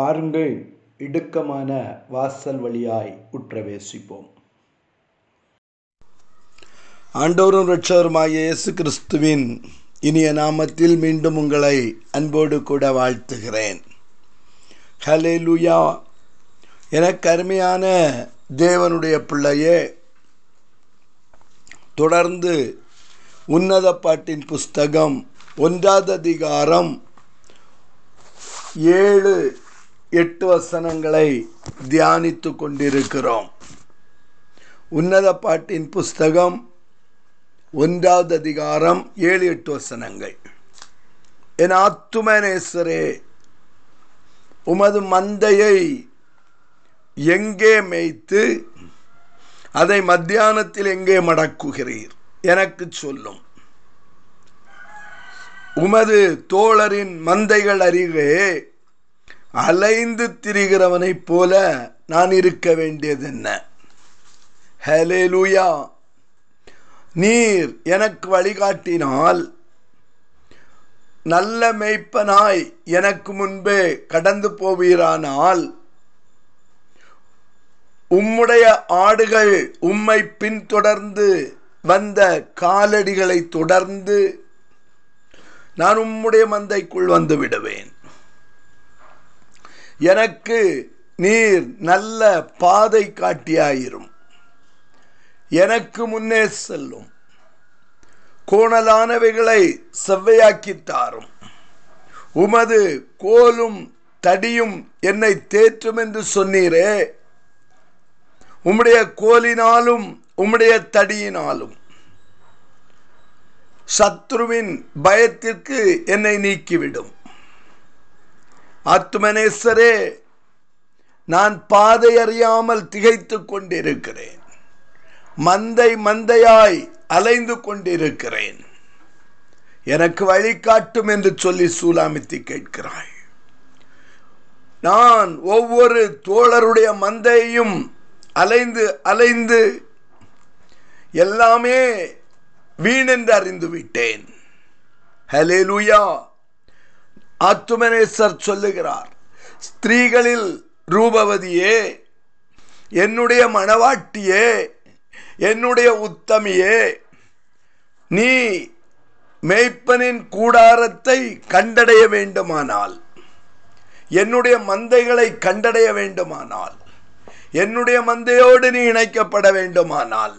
பாருங்கள் இடுக்கமான வாசல் வழியாய் உற்றவேசிப்போம். ஆண்டோரும் இரட்சகருமாகிய இயேசு கிறிஸ்துவின் இனிய நாமத்தில் மீண்டும் உங்களை அன்போடு கூட வாழ்த்துகிறேன். ஹலே லூயா எனக்கு அருமையான தேவனுடைய பிள்ளையே தொடர்ந்து உன்னத பாட்டின் புஸ்தகம் ஒன்றாவது அதிகாரம் ஏழு எட்டு வசனங்களை தியானித்து கொண்டிருக்கிறோம். உன்னத பாட்டின் புஸ்தகம் ஒன்றாவது அதிகாரம் ஏழு எட்டு வசனங்கள். என் ஆத்துமனேஸ்வரே உமது மந்தையை எங்கே மேய்த்து அதை மத்தியானத்தில் எங்கே மடக்குகிறீர்? எனக்கு சொல்லும். உமது தோழரின் மந்தைகள் அருகே அலைந்து திரிகிறவனைப் போல நான் இருக்க வேண்டியது என்ன ஹலே லூயா நீர் எனக்கு வழிகாட்டினால் நல்ல மெய்ப்பனாய் எனக்கு முன்பே கடந்து போவீரானால் உம்முடைய ஆடுகள் உம்மை பின்தொடர்ந்து வந்த காலடிகளை தொடர்ந்து நான் உம்முடைய மந்தைக்குள் வந்து விடுவேன். எனக்கு நீர் நல்ல பாதை காட்டியாயிரும். எனக்கு முன்னே செல்லும். கோணலானவைகளை செவ்வையாக்கி தாரும் உமது கோலும் தடியும் என்னை தேற்றும் என்று சொன்னீரே. உம்முடைய கோலினாலும் உம்முடைய தடியினாலும். சத்ருவின் பயத்திற்கு என்னை நீக்கிவிடும். ஆத்மனேஸ்வரே நான் பாதை அறியாமல் திகைத்து கொண்டிருக்கிறேன். மந்தை மந்தையாய் அலைந்து கொண்டிருக்கிறேன். எனக்கு வழிகாட்டும் என்று சொல்லி சூலாமித்தி கேட்கிறாய் நான் ஒவ்வொரு தோழருடைய மந்தையும் அலைந்து அலைந்து எல்லாமே வீணென்று அறிந்து விட்டேன் ஹலே லூயா ஆத்துமனேசர் சொல்லுகிறார் ஸ்திரீகளில் ரூபவதியே என்னுடைய மணவாட்டியே என்னுடைய உத்தமியே நீ மேய்ப்பனின் கூடாரத்தை கண்டடைய வேண்டுமானால் என்னுடைய மந்தைகளை கண்டடைய வேண்டுமானால் என்னுடைய மந்தையோடு நீ இணைக்கப்பட வேண்டுமானால்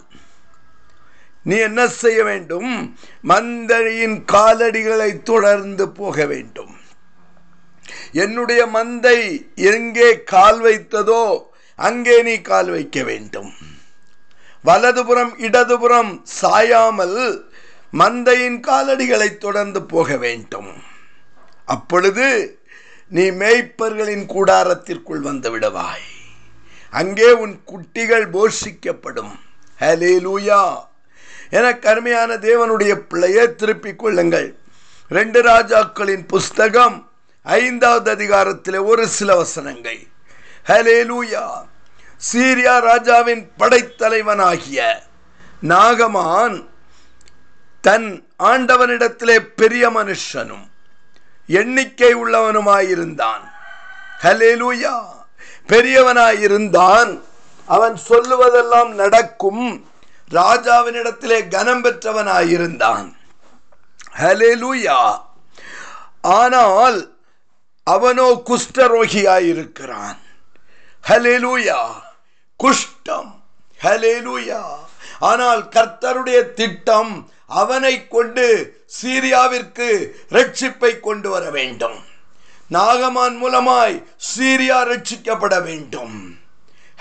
நீ என்ன செய்ய வேண்டும்? மந்தையின் காலடிகளை தொடர்ந்து போக வேண்டும். என்னுடைய மந்தை எங்கே கால் வைத்ததோ அங்கே நீ கால் வைக்க வேண்டும். வலதுபுறம் இடதுபுறம் சாயாமல் மந்தையின் காலடிகளை தொடர்ந்து போக வேண்டும். அப்பொழுது நீ மேய்ப்பர்களின் கூடாரத்திற்குள் வந்து விடுவாய். அங்கே உன் குட்டிகள் போஷிக்கப்படும். ஹலே லூயா என கருமையான தேவனுடைய பிள்ளையை திருப்பிக் கொள்ளுங்கள். ரெண்டு ராஜாக்களின் புஸ்தகம் ஐந்தாவது அதிகாரத்தில் ஒரு சில வசனங்கள். ஹலே லூயா சீரியா ராஜாவின் படைத்தலைவனாகிய நாகமான் தன் ஆண்டவனிடத்திலே பெரிய மனுஷனும் எண்ணிக்கை உள்ளவனுமாயிருந்தான். ஹலேலூயா பெரியவனாயிருந்தான். அவன் சொல்லுவதெல்லாம் நடக்கும். ராஜாவினிடத்திலே கனம் பெற்றவனாயிருந்தான். ஹலேலூயா ஆனால் அவனோ குஷ்டரோகியாயிருக்கிறான். ஹலேலூயா குஷ்டம். ஹலேலூயா ஆனால் கர்த்தருடைய திட்டம் அவனை கொண்டு சீரியாவிற்கு ரட்சிப்பை கொண்டு வர வேண்டும். நாகமான் மூலமாய் சீரியா ரட்சிக்கப்பட வேண்டும்.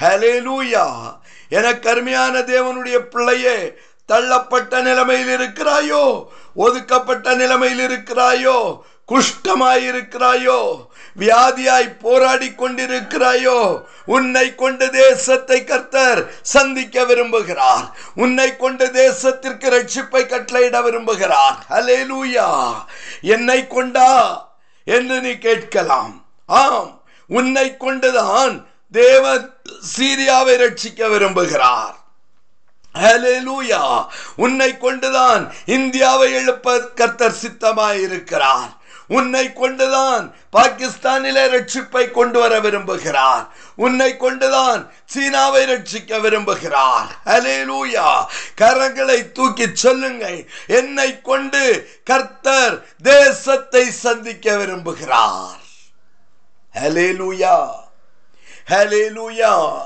ஹலேலூயா என கருமையான தேவனுடைய பிள்ளையே தள்ளப்பட்ட நிலைமையில் இருக்கிறாயோ ஒதுக்கப்பட்ட நிலைமையில் இருக்கிறாயோ குஷ்டமாயிருக்கிறாயோ? வியாதியாய் போராடி கொண்டிருக்கிறாயோ? உன்னை கொண்டு தேசத்தை கர்த்தர் சந்திக்க விரும்புகிறார். உன்னை கொண்டு தேசத்திற்கு ரட்சிப்பை கட்டளையிட விரும்புகிறார். ஹலே லூயா என்னை கொண்டா? என்று நீ கேட்கலாம். ஆம். உன்னை கொண்டுதான் தேவன் சீரியாவை ரட்சிக்க விரும்புகிறார். உன்னை கொண்டுதான் இந்தியாவை எழுப்ப கர்த்தர் சித்தமாயிருக்கிறார். உன்னை கொண்டுதான் பாகிஸ்தானிலே ரட்சிப்பை கொண்டு வர விரும்புகிறார். உன்னை கொண்டுதான் சீனாவை ரட்சிக்க விரும்புகிறார். ஹalleluya. கரங்களை தூக்கி சொல்லுங்கள். என்னை கொண்டு கர்த்தர் தேசத்தை சந்திக்க விரும்புகிறார். ஹalleluya. ஹalleluya.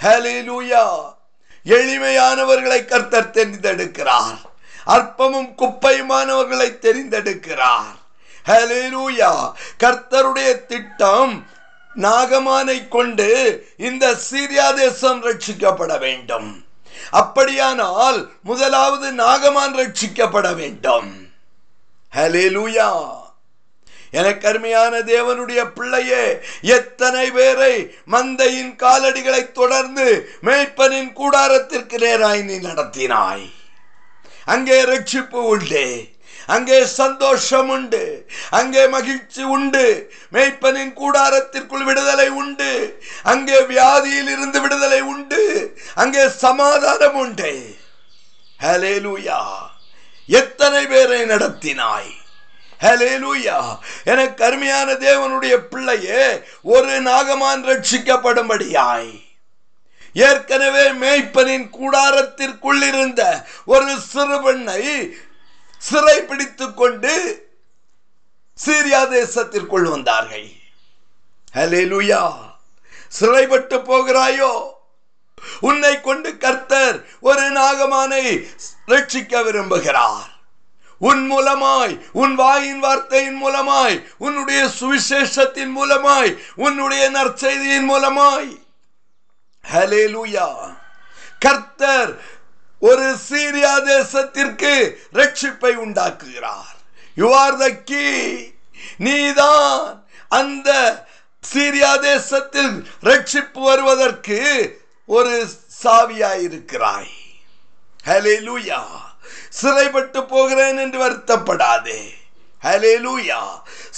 ஹalleluya. எளிமையானவர்களை கர்த்தர் தெரிந்தெடுக்கிறார். அற்பமும் குப்பையுமானவர்களை தெரிந்தெடுக்கிறார். ஹலெலூயா கர்த்தருடைய திட்டம் நாகமானை கொண்டு இந்த சீரியா தேசம் ரட்சிக்கப்பட வேண்டும். அப்படியானால் முதலாவது நாகமான் ரட்சிக்கப்பட வேண்டும். ஹலெலூயா எனக்கு அருமையான தேவனுடைய பிள்ளையே எத்தனை பேரை மந்தையின் காலடிகளை தொடர்ந்து மேய்ப்பனின் கூடாரத்திற்கு நேராய் நீ நடத்தினாய். அங்கே ரட்சிப்பு உண்டே. அங்கே சந்தோஷம் உண்டு அங்கே மகிழ்ச்சி உண்டு. மேய்ப்பனின் கூடாரத்திற்குள் விடுதலை உண்டு. அங்கே வியாதியில் இருந்து விடுதலை உண்டு. அங்கே சமாதானம் உண்டு. ஹalleluya. எத்தனை பேரை நடத்தினாய்? ஹalleluya. எனக்கு அருமையான தேவனுடைய பிள்ளையே ஒரு நாகமான் ரட்சிக்கப்படும்படியாய். ஏற்கனவே மேய்ப்பனின் கூடாரத்திற்குள் இருந்த ஒரு சிறுபெண்ணை சிறை பிடித்துக் கொண்டு சீரியா தேசத்திற்குள் வந்தார்கள். லூயா சிறைப்பட்டு போகிறாயோ? உன்னை கொண்டு கர்த்தர் ஒரு நாகமானை ரட்சிக்க விரும்புகிறார். உன் மூலமாய் உன் வாயின் வார்த்தையின் மூலமாய் உன்னுடைய சுவிசேஷத்தின் மூலமாய் உன்னுடைய நற்செய்தியின் மூலமாய். ஹலே லூயா கர்த்தர் ஒரு சீரியா தேசத்திற்கு ரட்சிப்பை உண்டாக்குகிறார். யூ ஆர் த கீ நீதான் அந்த சீரியா தேசத்தில் ரட்சிப்பு வருவதற்கு ஒரு சாவியாயிருக்கிறாய். லூயா சிறைப்பட்டு போகிறேன் என்று வருத்தப்படாதே. ஹalleluya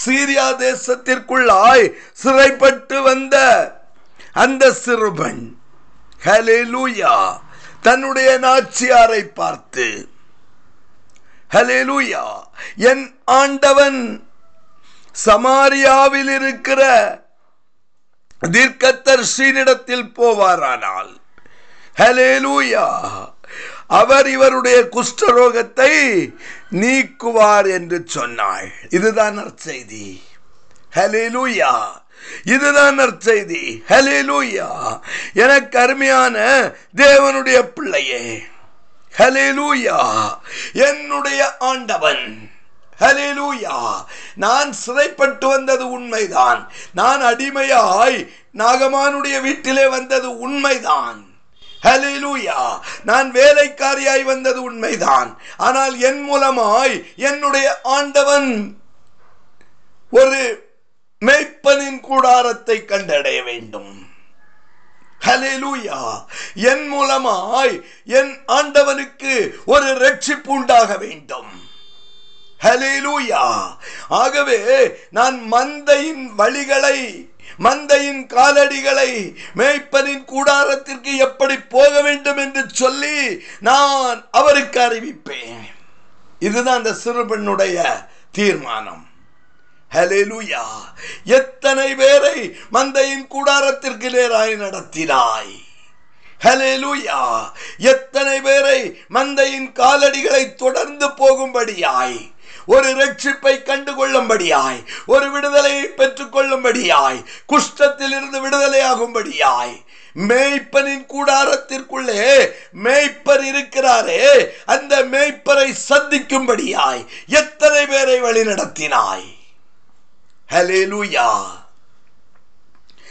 சீரியா தேசத்திற்குள்ளாய் சிறைப்பட்டு வந்த அந்த சிறுபன் ஹலே லூயா தன்னுடைய நாச்சியாரை பார்த்து ஹalleluya என் ஆண்டவன் சமாரியாவில் இருக்கிற தீர்க்கத்தர் ஸ்ரீனிடத்தில் போவாரானால் ஹலேலூயா அவர் இவருடைய குஷ்டரோகத்தை நீக்குவார் என்று சொன்னாள். இதுதான் நற்செய்தி. ஹலேலூயா இதுதான் நற்செய்தி. ஹalleluya எனக்கு அருமையான தேவனுடைய பிள்ளையே. ஹalleluya என்னுடைய ஆண்டவன். ஹலிலூயா நான் சிறைப்பட்டு வந்தது உண்மைதான். நான் அடிமையாய் நாகமானுடைய வீட்டிலே வந்தது உண்மைதான். ஹலிலூயா நான் வேலைக்காரியாய் வந்தது உண்மைதான். ஆனால் என் மூலமாய் என்னுடைய ஆண்டவன் ஒரு மேய்ப்பனின் கூடாரத்தை கண்டடைய வேண்டும். ஹalleluya என் மூலமாய் என் ஆண்டவனுக்கு ஒரு ரட்சிப்பு உண்டாக வேண்டும். ஹalleluya ஆகவே நான் மந்தையின் வழிகளை மந்தையின் காலடிகளை மேய்ப்பனின் கூடாரத்திற்கு எப்படி போக வேண்டும் என்று சொல்லி நான் அவருக்கு அறிவிப்பேன். இதுதான் அந்த சிறுபெண்ணுடைய தீர்மானம். ஹலெலுயா எத்தனை பேரை மந்தையின் கூடாரத்திற்கு நேராய் நடத்தினாய்? ஹலெலுயா எத்தனை பேரை மந்தையின் காலடிகளை தொடர்ந்து போகும்படியாய்? ஒரு ரட்சிப்பை கண்டுகொள்ளும்படியாய்? ஒரு விடுதலையை பெற்றுக் கொள்ளும்படியாய் குஷ்டத்தில் இருந்து விடுதலையாகும்படியாய் மேய்ப்பனின் கூடாரத்திற்குள்ளே மேய்ப்பர் இருக்கிறாரே அந்த மேய்ப்பரை சந்திக்கும்படியாய் எத்தனை பேரை வழி நடத்தினாய் ஹalleluya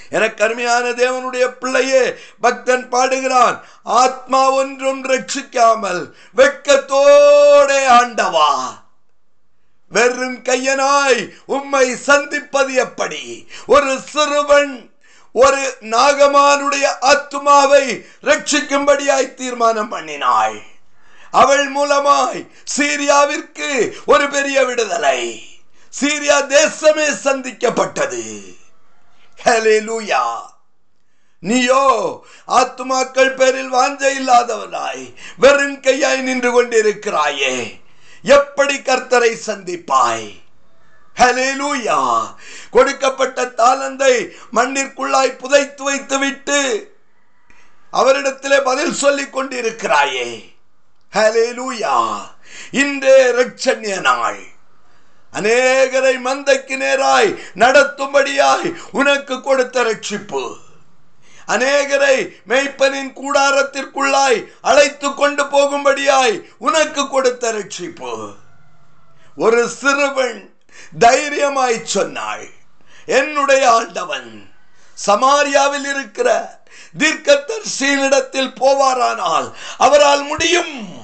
எனக்கு அருமையான தேவனுடைய பிள்ளையே பக்தன் பாடுகிறான் ஆத்மா ஒன்றும் ரட்சிக்காமல் வெட்கத்தோடே ஆண்டவா. வெறும் கையனாய் உம்மை சந்திப்பது எப்படி? ஒரு சிறுவன் ஒரு நாகமானுடைய ஆத்மாவை ரட்சிக்கும்படியாய் தீர்மானம் பண்ணினாள். அவள் மூலமாய் சீரியாவிற்கு ஒரு பெரிய விடுதலை. சீரியா தேசமே சந்திக்கப்பட்டது. ஹalleluya. நீயோ ஆத்துமாக்கள் பேரில் வாஞ்ச இல்லாதவனாய் வெறும் கையாய் நின்று கொண்டிருக்கிறாயே. எப்படி கர்த்தரை சந்திப்பாய்? ஹalleluya. கொடுக்கப்பட்ட தாளந்தை மண்ணிற்குள்ளாய் புதைத்து வைத்து விட்டு அவரிடத்திலே பதில் சொல்லிக் கொண்டிருக்கிறாயே. ஹalleluya. இன்றே ரட்சண்ய நாள் அநேகரை மந்தைக்கு நேராய் நடத்தும்படியாய் உனக்கு கொடுத்த ரட்சிப்பு. அநேகரை மெய்ப்பனின் கூடாரத்திற்குள்ளாய் அழைத்து கொண்டு போகும்படியாய் உனக்கு கொடுத்த ரட்சிப்பு. ஒரு சிறுவன் தைரியமாய் சொன்னாள் என்னுடைய ஆண்டவன் சமாரியாவில் இருக்கிற தீர்க்கதர்சியினிடத்தில் போவாரானால் அவரால் முடியும்.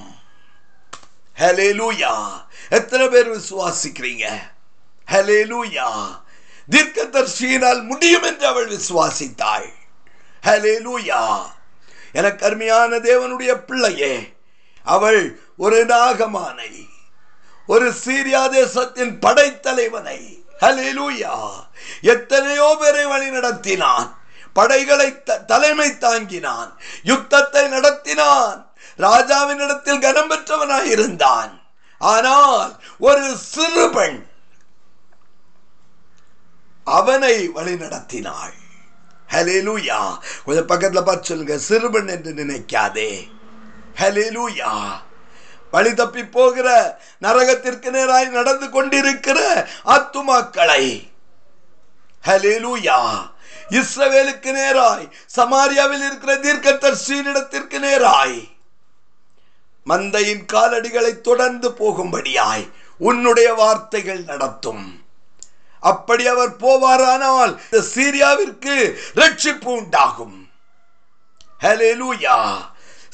ஹalleluya. எத்தனை பேர் விசுவாசிக்கிறீங்க? ஹalleluya தீர்க்கதர்சியினால் முடியும் என்று அவள் விசுவாசித்தாள். ஹலே லூயா என கருமையான தேவனுடைய பிள்ளையே அவள் ஒரு நாகமானை ஒரு சீரியா தேசத்தின் படைத்தலைவனை. ஹalleluya எத்தனையோ பேரை வழி நடத்தினான் படைகளை த- தலைமை தாங்கினான் யுத்தத்தை நடத்தினான் ராஜாவினிடத்தில் கனம் பெற்றவனாய் இருந்தான் ஆனால் ஒரு சிறுபெண் அவனை வழி நடத்தினாள் ஹalleluya கொஞ்சம் பக்கத்தில் பார்த்து சொல்லுங்க. சிறுபெண் என்று நினைக்காதே. ஹalleluya வழி தப்பி போகிற நரகத்திற்கு நேராய் நடந்து கொண்டிருக்கிற ஆத்துமாக்களை. ஹalleluya இஸ்ரவேலுக்கு நேராய் சமாரியாவில் இருக்கிற தீர்க்கதர்சியினிடத்திற்கு நேராய். மந்தையின் காலடிகளை தொடர்ந்து போகும்படியாய் உன்னுடைய வார்த்தைகள் நடத்தும். அப்படி அவர் போவாரானால் இந்த சீரியாவிற்கு ரட்சிப்பு உண்டாகும். ஹalleluya.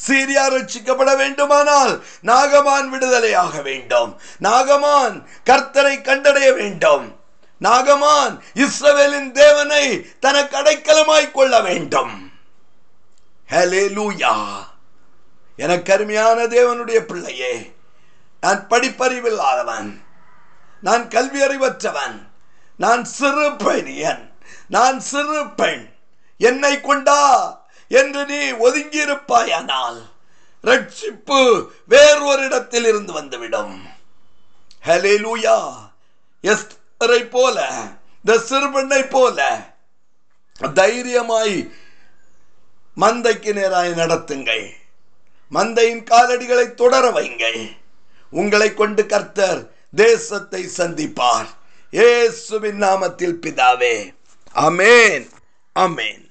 சீரியா ரட்சிக்கப்பட வேண்டுமானால் நாகமான் விடுதலையாக வேண்டும். நாகமான் கர்த்தரை கண்டடைய வேண்டும். நாகமான் இஸ்ரவேலின் தேவனை தனக்கு அடைக்கலமாய் கொள்ள வேண்டும். லூயா எனக்கு அருமையான தேவனுடைய பிள்ளையே நான் படிப்பறிவில்லாதவன் நான் கல்வி அறிவற்றவன் நான் சிறு பையன் நான் சிறு பெண் என்னை கொண்டா என்று நீ ஒதுங்கியிருப்பாயானால் ரட்சிப்பு வேறொரு இடத்தில் இருந்து வந்துவிடும். ஹalleluya எஸ்தரை போல இந்த சிறுபெண்ணை போல தைரியமாய் மந்தைக்கு நேராய் நடத்துங்கள். மந்தையின் காலடிகளை தொடர வைங்கள். உங்களை கொண்டு கர்த்தர் தேசத்தை சந்திப்பார். ஏசுவின் நாமத்தில் பிதாவே. அமேன் அமேன்